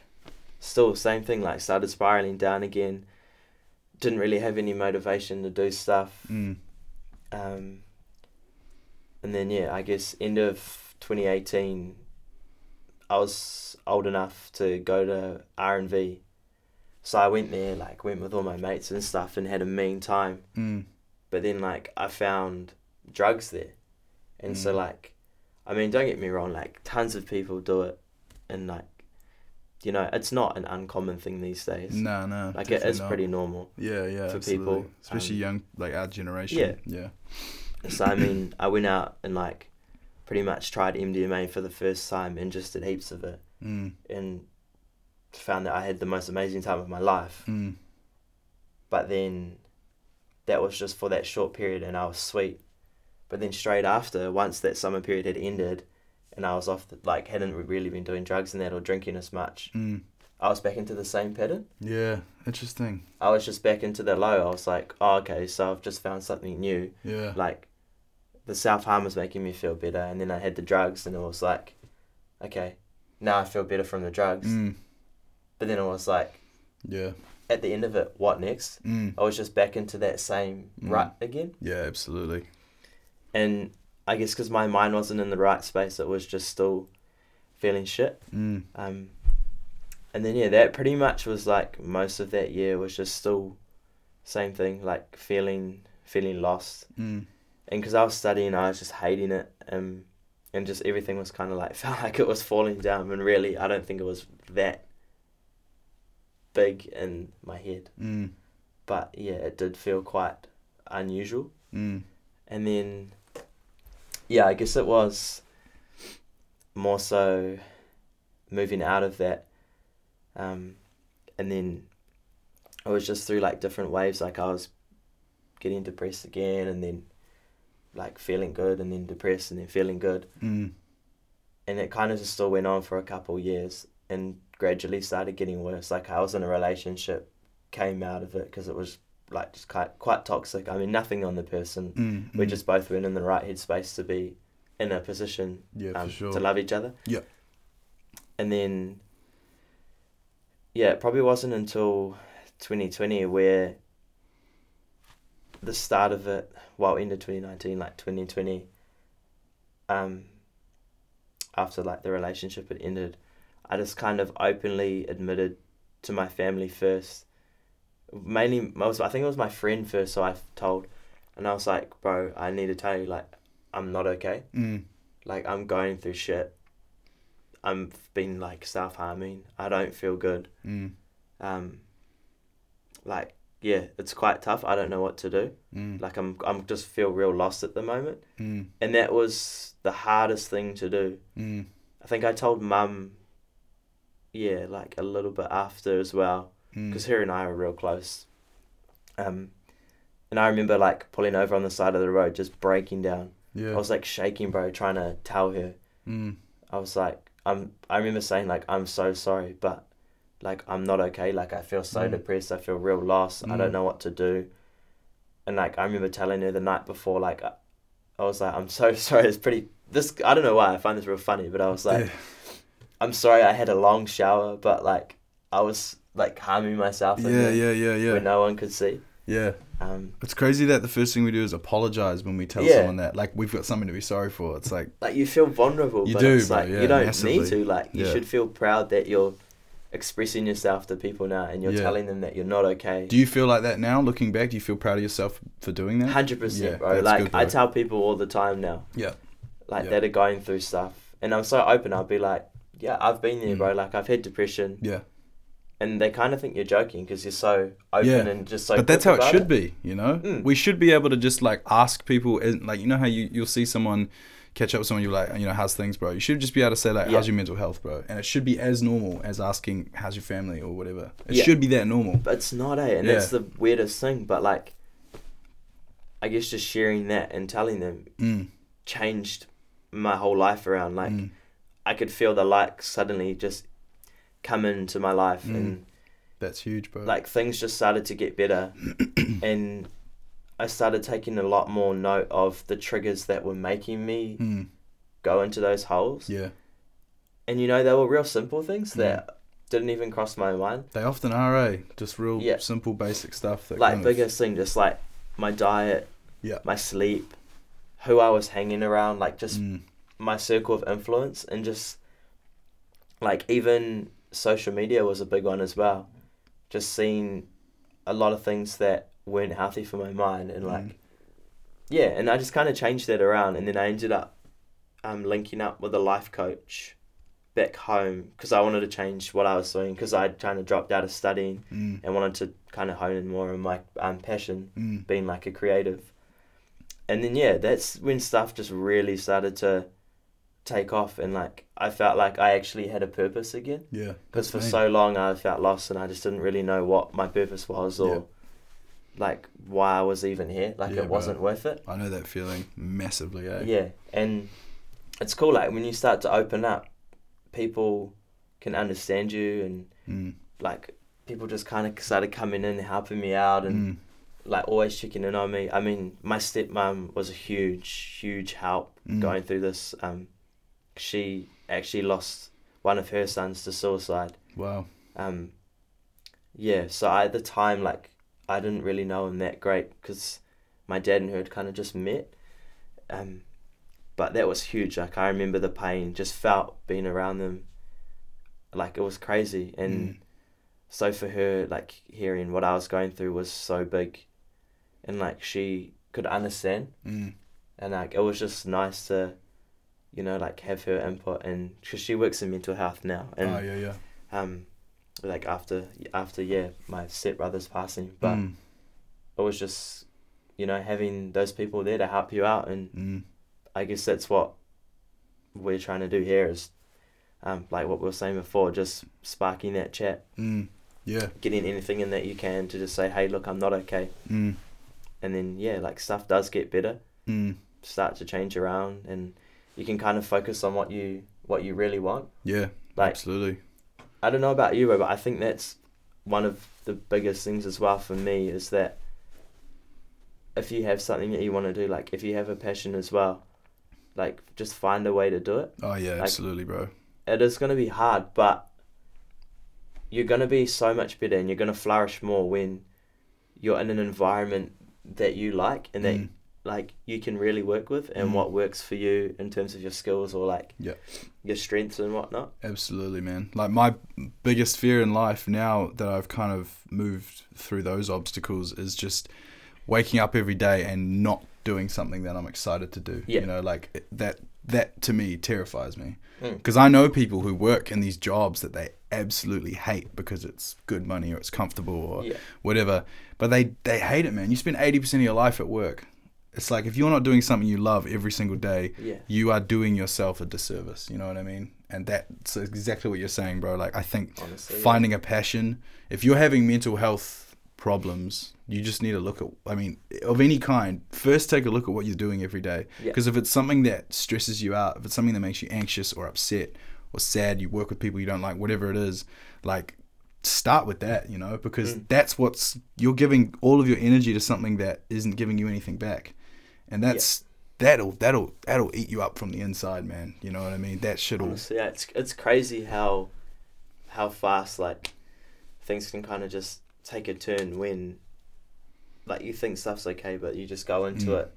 still same thing. Like started spiraling down again. Didn't really have any motivation to do stuff. Mm. Um, and then yeah, I guess end of twenty eighteen, I was old enough to go to R and V, so I went there. Like went with all my mates and stuff, and had a mean time. Mm. But then like I found drugs there, and so Mm. like, I mean, don't get me wrong. Like tons of people do it, and like, you know, it's not an uncommon thing these days. No, no. like it is not. pretty normal. Yeah, yeah. for absolutely. people, especially um, young, like our generation. yeah. Yeah. So I mean, I went out and like, pretty much tried MDMA for the first time and just did heaps of it, Mm. and found that I had the most amazing time of my life. Mm. But then, that was just for that short period, and I was sweet. But then straight after, once that summer period had ended, and I was off, the, like hadn't really been doing drugs and that or drinking as much, Mm. I was back into the same pattern. Yeah. Interesting. I was just back into the low. I was like, oh, okay, so I've just found something new. Yeah. Like, the self harm was making me feel better, and then I had the drugs, and it was like, okay, now I feel better from the drugs. Mm. But then it was like, Yeah. at the end of it, what next? Mm. I was just back into that same Mm. rut again. Yeah. Absolutely. And I guess because my mind wasn't in the right space, it was just still feeling shit. Mm. Um, and then yeah, that pretty much was like most of that year was just still same thing, like feeling feeling lost. Mm. And because I was studying, I was just hating it, um, and just everything was kind of like (laughs) felt like it was falling down. And really, I don't think it was that big in my head, Mm. but yeah, it did feel quite unusual. Mm. And then, yeah, I guess it was more so moving out of that. Um, and then it was just through like different waves. Like I was getting depressed again, and then like feeling good, and then depressed, and then feeling good. Mm. And it kind of just still went on for a couple years and gradually started getting worse. Like I was in a relationship, came out of it because it was like just quite, quite toxic. I mean, nothing on the person Mm. we Mm. just both weren't in the right headspace to be in a position yeah um, sure. to love each other. Yeah. And then, yeah, it probably wasn't until 2020 where the start of it, well, into 2019, like 2020, um, after like the relationship had ended, I just kind of openly admitted to my family first. Mainly, most I think it was my friend first, so I told, and I was like, "Bro, I need to tell you, like, I'm not okay. Mm. Like, I'm going through shit. I'm been like self harming. I don't feel good. Mm. Um, like, yeah, it's quite tough. I don't know what to do. Mm. Like, I'm I'm just feel real lost at the moment, Mm. and that was the hardest thing to do. Mm. I think I told mum, yeah, like a little bit after as well, Mm. because her and I were real close. Um, and I remember like pulling over on the side of the road, just breaking down. yeah. I was like shaking, bro, trying to tell her. Mm. I was like, I'm. I remember saying like, I'm so sorry, but like I'm not okay. Like I feel so Mm. depressed. I feel real lost. I Mm. don't know what to do. And like I remember telling her the night before, like I, I was like, I'm so (laughs) sorry. It's pretty. This I don't know why I find this real funny, but I was like, yeah. I'm sorry. I had a long shower, but like I was like harming myself. yeah, there yeah, yeah, Where yeah, no one could see. yeah. Um, It's crazy that the first thing we do is apologize when we tell Yeah. someone that like we've got something to be sorry for. It's like like you feel vulnerable, You but do, it's bro, like yeah, you don't massively. need to. Like you Yeah. should feel proud that you're expressing yourself to people now, and you're Yeah. telling them that you're not okay. do you feel like that now looking back? Do you feel proud of yourself for doing that? Hundred Yeah, percent, bro. Like good, I tell people all the time now, Yeah. like Yeah. that are going through stuff, and I'm so open. I'll be like, yeah, I've been there, Mm. bro. Like I've had depression, Yeah. and they kind of think you're joking because you're so open Yeah. and just so. but that's how it should be, you know? Mm. We should be able to just like ask people and like you know how you you'll see someone catch up with someone you're like, you know, how's things, bro? You should just be able to say like, Yeah. how's your mental health, bro? And it should be as normal as asking how's your family or whatever. It Yeah. should be that normal. But it's not, eh? And Yeah. that's the weirdest thing. But like, I guess just sharing that and telling them Mm. changed my whole life around. Like. mm. I could feel the light suddenly just come into my life Mm. and That's huge, bro. like things just started to get better (clears throat) and I started taking a lot more note of the triggers that were making me mm. go into those holes. Yeah. And you know, they were real simple things Mm. that didn't even cross my mind. They often are, eh? Just real Yeah. simple, basic stuff. That Like kind of- biggest thing, just like my diet, Yeah. my sleep, who I was hanging around, like just Mm. my circle of influence and just like even social media was a big one as well just seeing a lot of things that weren't healthy for my mind and like Mm. yeah and i just kind of changed that around and then i ended up um, linking up with a life coach back home because i wanted to change what i was doing because i kind of dropped out of studying Mm. and wanted to kind of hone in more on my um, passion Mm. being like a creative. And then yeah, that's when stuff just really started to take off and like I felt like I actually had a purpose again Yeah. because for so long I felt lost and I just didn't really know what my purpose was or Yeah. Like why I was even here like Yeah, it wasn't bro. worth it. I know that feeling massively, eh? Yeah, and it's cool like when you start to open up people can understand you and Mm. like people just kind of started coming in helping me out and Mm. like always checking in on me. I mean, my stepmom was a huge, huge help Mm. going through this. Um, she actually lost one of her sons to suicide. Wow. Um, yeah, so I, at the time, like, I didn't really know him that great because my dad and her had kind of just met. Um, but that was huge. Like, I remember the pain, just felt being around them. Like, it was crazy. And Mm. so for her, like hearing what I was going through was so big, and like she could understand, Mm. and like it was just nice to, you know, like have her input, and because she works in mental health now, and oh yeah, yeah. um, like after after yeah, my stepbrother's passing, but Mm. it was just, you know, having those people there to help you out, and Mm. I guess that's what we're trying to do here is, um, like what we were saying before, just sparking that chat, Mm. Yeah. getting anything in that you can to just say, hey, look, I'm not okay, Mm. and then yeah, like stuff does get better, Mm. start to change around, and you can kind of focus on what you what you really want. Yeah. Like absolutely. I don't know about you, bro, but I think that's one of the biggest things as well for me is that if you have something that you want to do, like if you have a passion as well, like just find a way to do it. Oh yeah, like- absolutely, bro. It is going to be hard, but you're going to be so much better and you're going to flourish more when you're in an environment that you like and that Mm. Like you can really work with and Mm. what works for you in terms of your skills or like Yeah. your strengths and whatnot. Absolutely, man. Like my biggest fear in life now that I've kind of moved through those obstacles is just waking up every day and not doing something that I'm excited to do. Yeah. You know, like that that to me terrifies me. Mm. Because I know people who work in these jobs that they absolutely hate because it's good money or it's comfortable or Yeah. whatever. But they they hate it, man. You spend eighty percent of your life at work. It's like if you're not doing something you love every single day, Yeah. you are doing yourself a disservice. You know what I mean? And that's exactly what you're saying, bro. Like I think Honestly. yeah. finding a passion. If you're having mental health problems, you just need to look at. I mean, of any kind. First, take a look at what you're doing every day. Yeah. Because if it's something that stresses you out, if it's something that makes you anxious or upset or sad, you work with people you don't like, whatever it is, like start with that. You know, because Mm. that's what's you're giving all of your energy to something that isn't giving you anything back, and that's. That'll that'll that'll eat you up from the inside, man. You know what I mean? That shit'll Honestly, yeah, it's it's crazy how how fast like things can kind of just take a turn when like you think stuff's okay, but you just go into Mm. it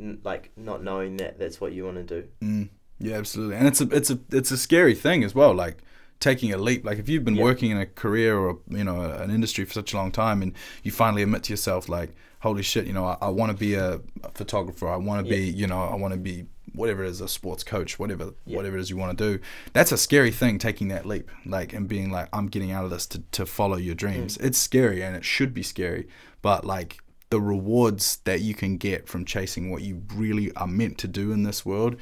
n- like not knowing that that's what you want to do. Mm, yeah, absolutely, and it's a it's a it's a scary thing as well. Like taking a leap. Like if you've been Yeah. working in a career or you know an industry for such a long time, and you finally admit to yourself, like, holy shit, you know, I, I want to be a, a photographer. I want to be, you know, I want to be whatever it is, a sports coach, whatever Yeah. whatever it is you want to do. That's a scary thing, taking that leap, like and being like, I'm getting out of this to to follow your dreams. Mm. It's scary, and it should be scary, but like. The rewards that you can get from chasing what you really are meant to do in this world,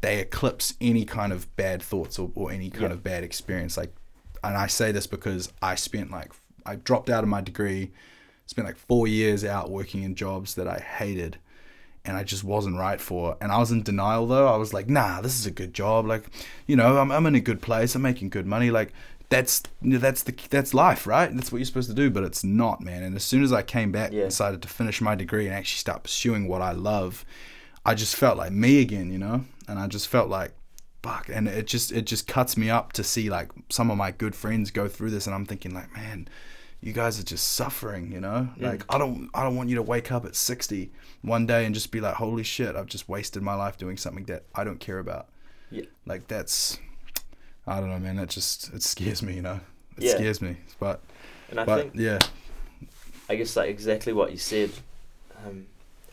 they eclipse any kind of bad thoughts or, or any kind Yeah. of bad experience. Like, and I say this because I spent like I dropped out of my degree, spent like four years out working in jobs that I hated, and I just wasn't right for. And I was in denial though. I was like, nah, this is a good job. Like, you know, I'm I'm in a good place. I'm making good money. Like. That's that's the that's life, right? That's what you're supposed to do, but it's not, man. And as soon as I came back, Yeah. and decided to finish my degree and actually start pursuing what I love, I just felt like me again, you know? And I just felt like fuck and it just it just cuts me up to see like some of my good friends go through this and I'm thinking like, man, you guys are just suffering, you know? Mm. Like I don't I don't want you to wake up at 60 one day and just be like, "Holy shit, I've just wasted my life doing something that I don't care about." Yeah. Like that's I don't know, man. that just it scares me, you know. It Yeah. scares me. But And I but think yeah. I guess like exactly what you said um,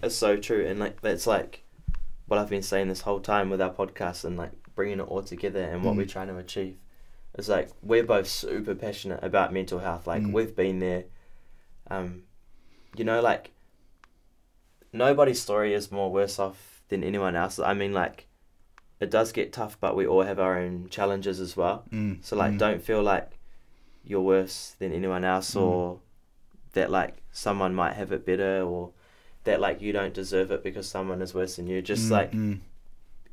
is so true, and like that's like what I've been saying this whole time with our podcast and like bringing it all together and what Mm. we're trying to achieve. It's like we're both super passionate about mental health. Like Mm. we've been there. Um, you know, like nobody's story is more worse off than anyone else. I mean, like it does get tough, but we all have our own challenges as well. Mm, So like, mm, don't feel like you're worse than anyone else, Mm. or that like someone might have it better, or that like you don't deserve it because someone is worse than you. Just mm, like mm,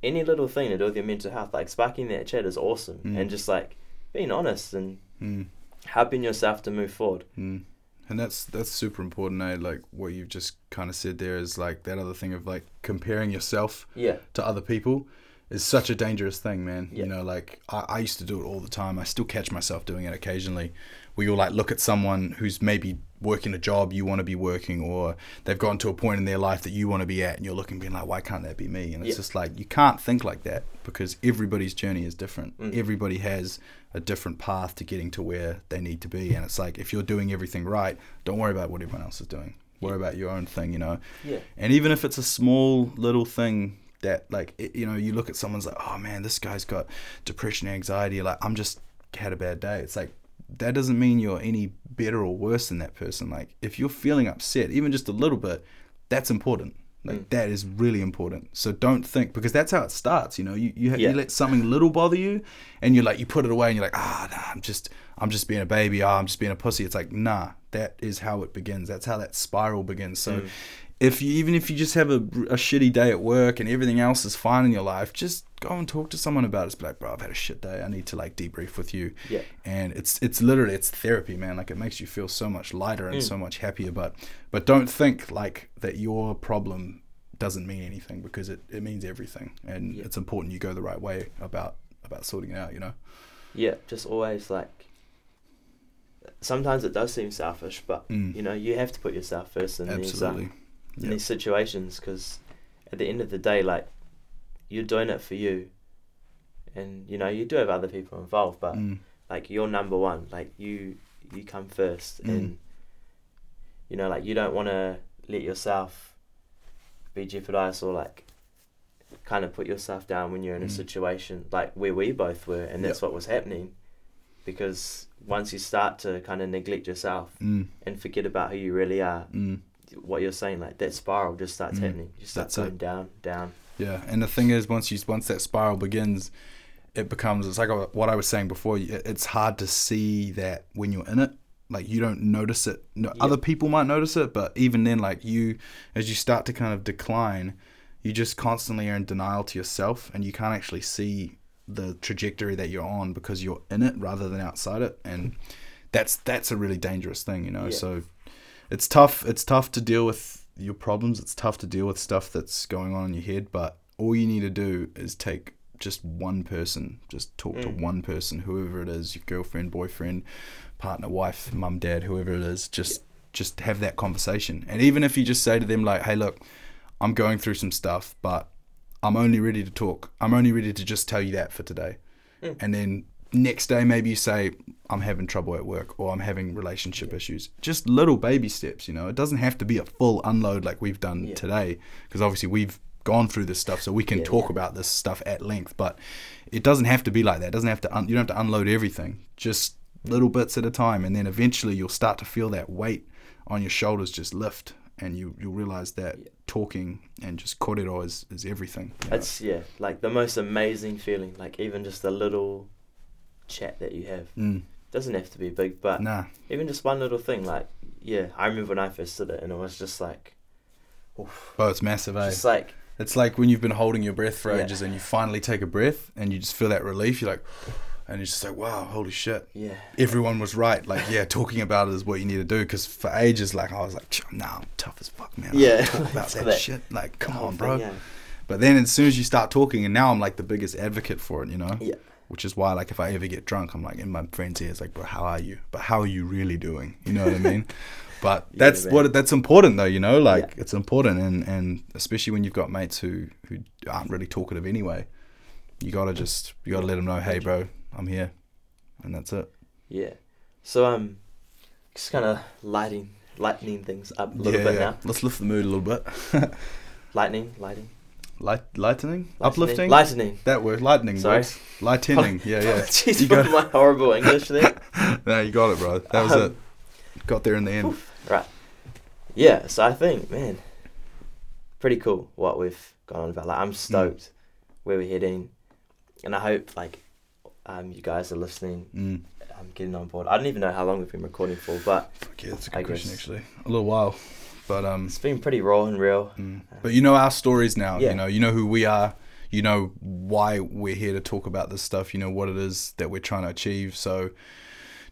any little thing to do with your mental health, like sparking that chat is awesome, Mm. and just like being honest and mm. helping yourself to move forward. Mm. And that's that's super important, eh? Like what you've just kind of said there is like that other thing of like comparing yourself Yeah, to other people. Is such a dangerous thing, man. Yeah. You know, like I, I used to do it all the time. I still catch myself doing it occasionally. Where you'll like look at someone who's maybe working a job you want to be working, or they've gotten to a point in their life that you want to be at, and you're looking, being like, why can't that be me? And it's Yeah. just like you can't think like that because everybody's journey is different. Mm. Everybody has a different path to getting to where they need to be, and it's like if you're doing everything right, don't worry about what everyone else is doing. Worry about your own thing, you know. Yeah. And even if it's a small little thing that, like, it, you know, you look at someone's like, oh man, this guy's got depression, anxiety. Like, I'm just had a bad day. It's like that doesn't mean you're any better or worse than that person. Like, if you're feeling upset, even just a little bit, that's important. Like Mm. that is really important. So don't think because that's how it starts. You know, you you, Yeah. you let something little bother you, and you're like you put it away, and you're like ah, nah, I'm just I'm just being a baby. Ah, I'm just being a pussy. It's like nah, that is how it begins. That's how that spiral begins. So Mm. If you even if you just have a, a shitty day at work and everything else is fine in your life, just go and talk to someone about it. Be like, bro, I've had a shit day. I need to like debrief with you. Yeah. And it's it's literally it's therapy, man. Like it makes you feel so much lighter and Mm. so much happier. But but don't think like that your problem doesn't mean anything because it, it means everything. And Yeah. it's important you go the right way about about sorting it out, you know? Yeah, just always like. Sometimes it does seem selfish, but Mm. you know you have to put yourself first these Absolutely. In Yep. these situations because at the end of the day, like you're doing it for you, and you know you do have other people involved, but Mm. like you're number one, like you you come first, Mm. and you know like you don't want to let yourself be jeopardized or like kind of put yourself down when you're in a Mm. situation like where we both were, and that's what was happening, because once you start to kind of neglect yourself Mm. and forget about who you really are, Mm. What you're saying, like that spiral just starts Mm. happening. You start That's going it. down, down. Yeah, and the thing is, once you once that spiral begins, it becomes it's like what I was saying before. It's hard to see that when you're in it. Like you don't notice it. No, Yeah. Other people might notice it, but even then, like you, as you start to kind of decline, you just constantly are in denial to yourself, and you can't actually see the trajectory that you're on because you're in it rather than outside it, and that's that's a really dangerous thing, you know. Yeah. So it's tough. It's tough to deal with your problems. It's tough to deal with stuff that's going on in your head. But all you need to do is take just one person. Just talk to Mm. one person, whoever it is, your girlfriend, boyfriend, partner, wife, mum, dad, whoever it is. Just just have that conversation. And even if you just say to them like, "Hey, look, I'm going through some stuff, but I'm only ready to talk. I'm only ready to just tell you that for today." Mm. And then next day maybe you say i'm having trouble at work or i'm having relationship issues just little baby steps you know it doesn't have to be a full unload like we've done Yeah. today because obviously we've gone through this stuff so we can Yeah, talk yeah. about this stuff at length but it doesn't have to be like that it doesn't have to un- you don't have to unload everything just little bits at a time and then eventually you'll start to feel that weight on your shoulders just lift and you you'll realize that Yeah. talking and just korero is, is everything you know? It's yeah, like the most amazing feeling. Like even just a little chat that you have mm, doesn't have to be big, but nah even just one little thing. Like yeah, I remember when I first did it, and it was just like, oof, oh it's massive eh? just like It's like when you've been holding your breath for Yeah. ages and you finally take a breath and you just feel that relief. You're like, and you're just like, wow, holy shit. yeah, Everyone was right. Like, yeah, talking about it is what you need to do. Because for ages, like, I was like, nah, I'm tough as fuck, man. I Yeah. talk (laughs) about that, that- shit. Like, come on, thing, bro. Yeah. But then as soon as you start talking, and now I'm like the biggest advocate for it, you know? Yeah. Which is why, like, if I ever get drunk, I'm like in my friend's ears, like, bro, how are you? But how are you really doing? You know what I mean? (laughs) But that's man. what that's important though, you know. Like Yeah. it's important, and and especially when you've got mates who who aren't really talkative anyway, you gotta just you gotta let them know, hey, bro, I'm here, and that's it. Yeah. So um, just kind of lighting, lightening things up a little yeah, bit yeah. now. Let's lift the mood a little bit. (laughs) Lightning, lighting, Light, lightening, lightening, uplifting. lightening. that word, lightning. Sorry. works. Lightening. Yeah, yeah. (laughs) Jeez, You got- my horrible English there. (laughs) no, you got it, bro. That was Um, it. Got there in the end. Right. Yeah. So I think, man, pretty cool what we've gone on about. Like, I'm stoked where we're heading, and I hope like um you guys are listening. Mm. I'm getting on board. I don't even know how long we've been recording for, but yeah, that's a good question actually. A little while, but um, it's been pretty raw and real. Mm. But you know our stories now. Yeah. You know, you know who we are. You know why we're here to talk about this stuff. You know what it is that we're trying to achieve. So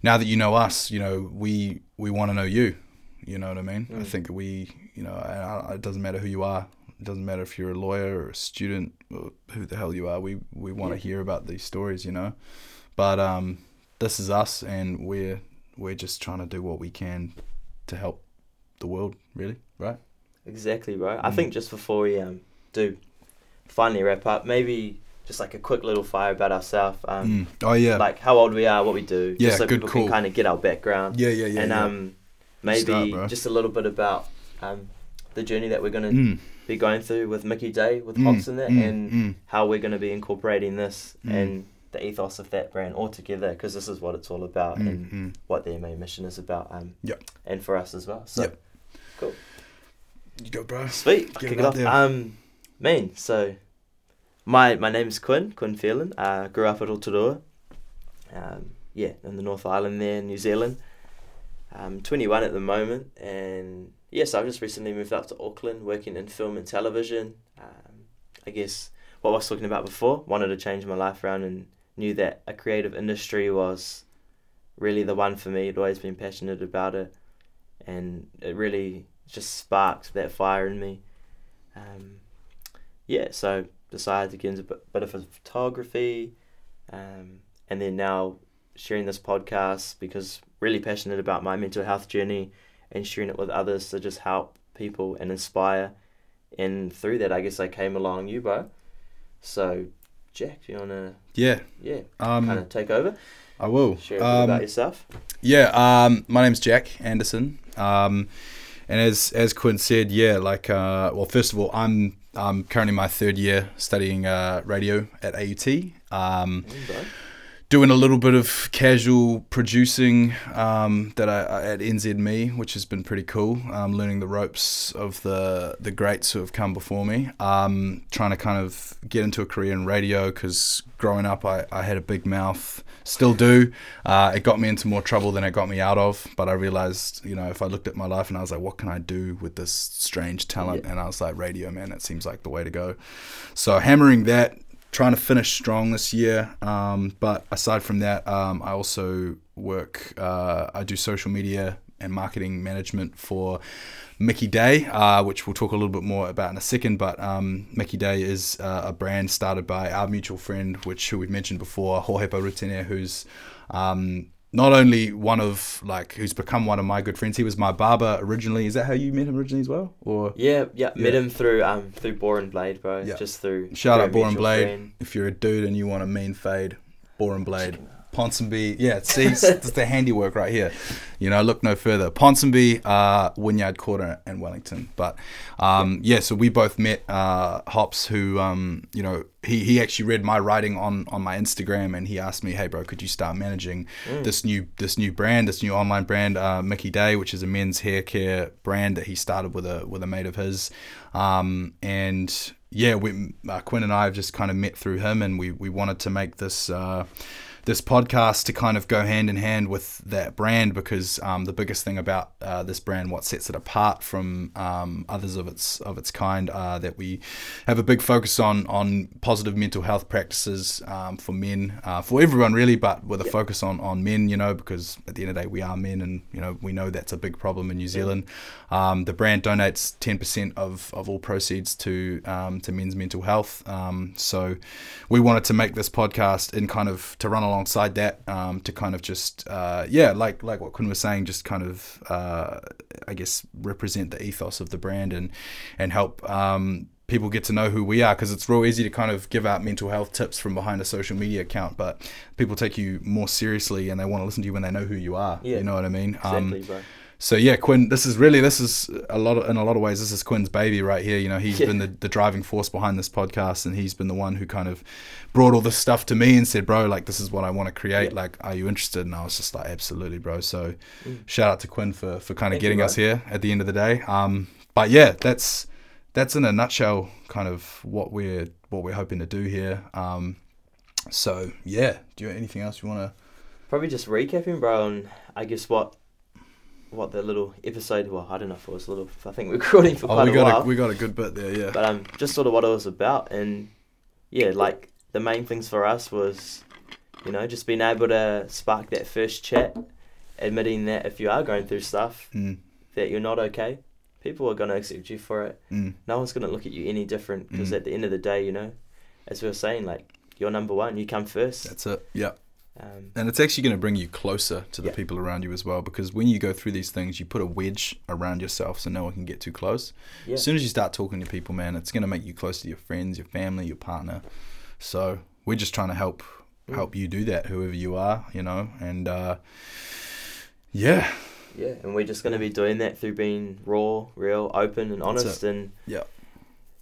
now that you know us, you know we we want to know you. You know what I mean? I Mm. think we, you know, I- I- it doesn't matter who you are. It doesn't matter if you're a lawyer or a student or who the hell you are. We we want to Yeah. hear about these stories, you know. But um, this is us, and we're we're just trying to do what we can to help the world, really, right? Exactly, bro. I Mm. think just before we um do finally wrap up, maybe just like a quick little fire about ourselves. Um, Mm. Oh yeah, like how old we are, what we do, Yeah, just so good people call. can kind of get our background. yeah, yeah, yeah. and yeah. um, maybe Start, just a little bit about um, the journey that we're gonna Mm, be going through with Mickey Day, with mm, Hops in it, mm, and mm. how we're gonna be incorporating this Mm. and the ethos of that brand all together, because this is what it's all about Mm, and mm. what their main mission is about. Um, Yep. And for us as well. So Yep. You go, bro. sweet, Get kick it off. there. Um, mean so. My my name is Quinn Quinn Phelan. Uh, grew up at Aotearoa. Um, yeah, in the North Island there, in New Zealand. I'm 21 at the moment, and yes, I've just recently moved up to Auckland, working in film and television. Um, I guess what I was talking about before, wanted to change my life around, and knew that a creative industry was really the one for me. I'd always been passionate about it, and it really just sparked that fire in me. Um, yeah, so decided to get into a bit, of photography, um, and then now sharing this podcast because really passionate about my mental health journey and sharing it with others to just help people and inspire. And through that, I guess I came along you, bro. So, Jack, do you wanna Yeah. yeah Um, kind of take over, I will. share a bit Um, about yourself? Yeah, um, my name's Jack Anderson. Um, and as as Quinn said, yeah, like uh, well, first of all, I'm I'm currently my third year studying uh, radio at AUT. Um, Mm. Doing a little bit of casual producing um, that I, I at NZME, which has been pretty cool. Um, learning the ropes of the the greats who have come before me. Um, trying to kind of get into a career in radio because growing up I, I had a big mouth, still do. Uh, it got me into more trouble than it got me out of. But I realized, you know, if I looked at my life and I was like, what can I do with this strange talent? Yeah. And I was like, radio, man, that seems like the way to go. So hammering that trying to finish strong this year. Um, but aside from that, um, I also work. Uh, I do social media and marketing management for Mickey Day, uh, which we'll talk a little bit more about in a second. But um, Mickey Day is uh, a brand started by our mutual friend, which we've mentioned before, Jorge Parutene, who's um, not only one of like who's become one of my good friends. He was my barber originally. Is that how you met him originally as well? Or Yeah, yeah, met him through um through Boren Blade, bro. Yeah. Just through Shout through out a Boren Blade. friend. If you're a dude and you want a mean fade, Boren Blade. Ponsonby, yeah, see, it's it's the (laughs) handiwork right here. You know, look no further. Ponsonby, uh, Wynyard Quarter, and Wellington. But um, yeah, so we both met uh, Hops, who um, you know he, he actually read my writing on on my Instagram, and he asked me, hey bro, could you start managing Mm. this new this new brand, this new online brand, uh, Mickey Day, which is a men's hair care brand that he started with a with a mate of his, um, and yeah, we uh, Quinn and I have just kind of met through him, and we we wanted to make this. Uh, this podcast to kind of go hand in hand with that brand because um, the biggest thing about uh, this brand, what sets it apart from um, others of its of its kind, are that we have a big focus on on positive mental health practices um, for men, uh, for everyone really, but with a focus on on men, you know, because at the end of the day we are men, and you know we know that's a big problem in New Zealand. Um, the brand donates ten percent of, of all proceeds to um, to men's mental health. Um, so we wanted to make this podcast in kind of to run alongside that um, to kind of just uh, yeah like like what Quinn was saying just kind of uh, I guess represent the ethos of the brand and and help um, people get to know who we are because it's real easy to kind of give out mental health tips from behind a social media account but people take you more seriously and they want to listen to you when they know who you are Yeah. you know what I mean Um, Exactly, bro. So yeah, Quinn, this is really this is a lot of, in a lot of ways this is Quinn's baby right here. You know, he's Yeah. been the, the driving force behind this podcast, and he's been the one who kind of brought all this stuff to me and said, "Bro, like this is what I want to create. Yeah. Like, are you interested?" And I was just like, "Absolutely, bro." So Mm. shout out to Quinn for for kind of Thank you, getting bro. us here at the end of the day. Um, but yeah, that's that's in a nutshell kind of what we're what we're hoping to do here. Um, so yeah, do you have anything else you want to? Probably just recapping, bro, on I guess what what the little episode. Well, I don't know if it was a little. I think we we're (laughs) recording for Oh, quite we a got while. a we got a good bit there. Yeah. but um, just sort of what it was about, and yeah, like the main things for us was, you know, just being able to spark that first chat, admitting that if you are going through stuff, Mm, that you're not okay, people are gonna accept you for it. Mm. No one's gonna look at you any different because Mm. at the end of the day, you know, as we were saying, like you're number one, you come first. That's it. Yeah. Um, And it's actually going to bring you closer to the Yeah. people around you as well because when you go through these things, you put a wedge around yourself so no one can get too close. yeah, As soon as you start talking to people, man, it's going to make you close to your friends, your family, your partner. So we're just trying to help Mm. help you do that, whoever you are, you know. And uh, yeah, yeah, and we're just gonna be doing that through being raw, real, open, and honest, and Yeah.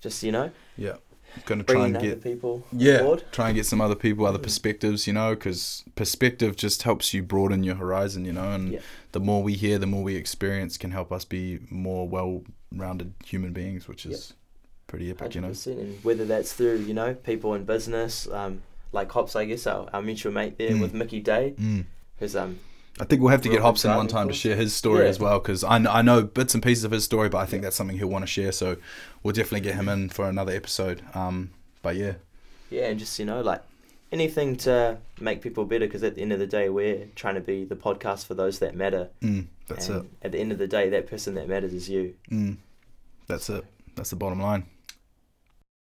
just you know, yeah, going to try and get people yeah, try and get some other people, other Mm. perspectives, you know, because perspective just helps you broaden your horizon, you know, and Yeah. the more we hear, the more we experience, can help us be more well-rounded human beings, which is pretty epic, you know. and whether that's through you know people in business, um, like Hops, I guess our, our mutual mate there Mm. with Mickey Day, Mm. who's um I think we'll have to Real get Hobson one time to share his story Yeah. as well because I, I know bits and pieces of his story, but I think Yeah. that's something he'll want to share. So we'll definitely get him in for another episode. Um, but yeah, yeah, and just you know like anything to make people better because at the end of the day we're trying to be the podcast for those that matter. mm, that's and At the end of the day, that person that matters is you. Mm, that's it. That's the bottom line.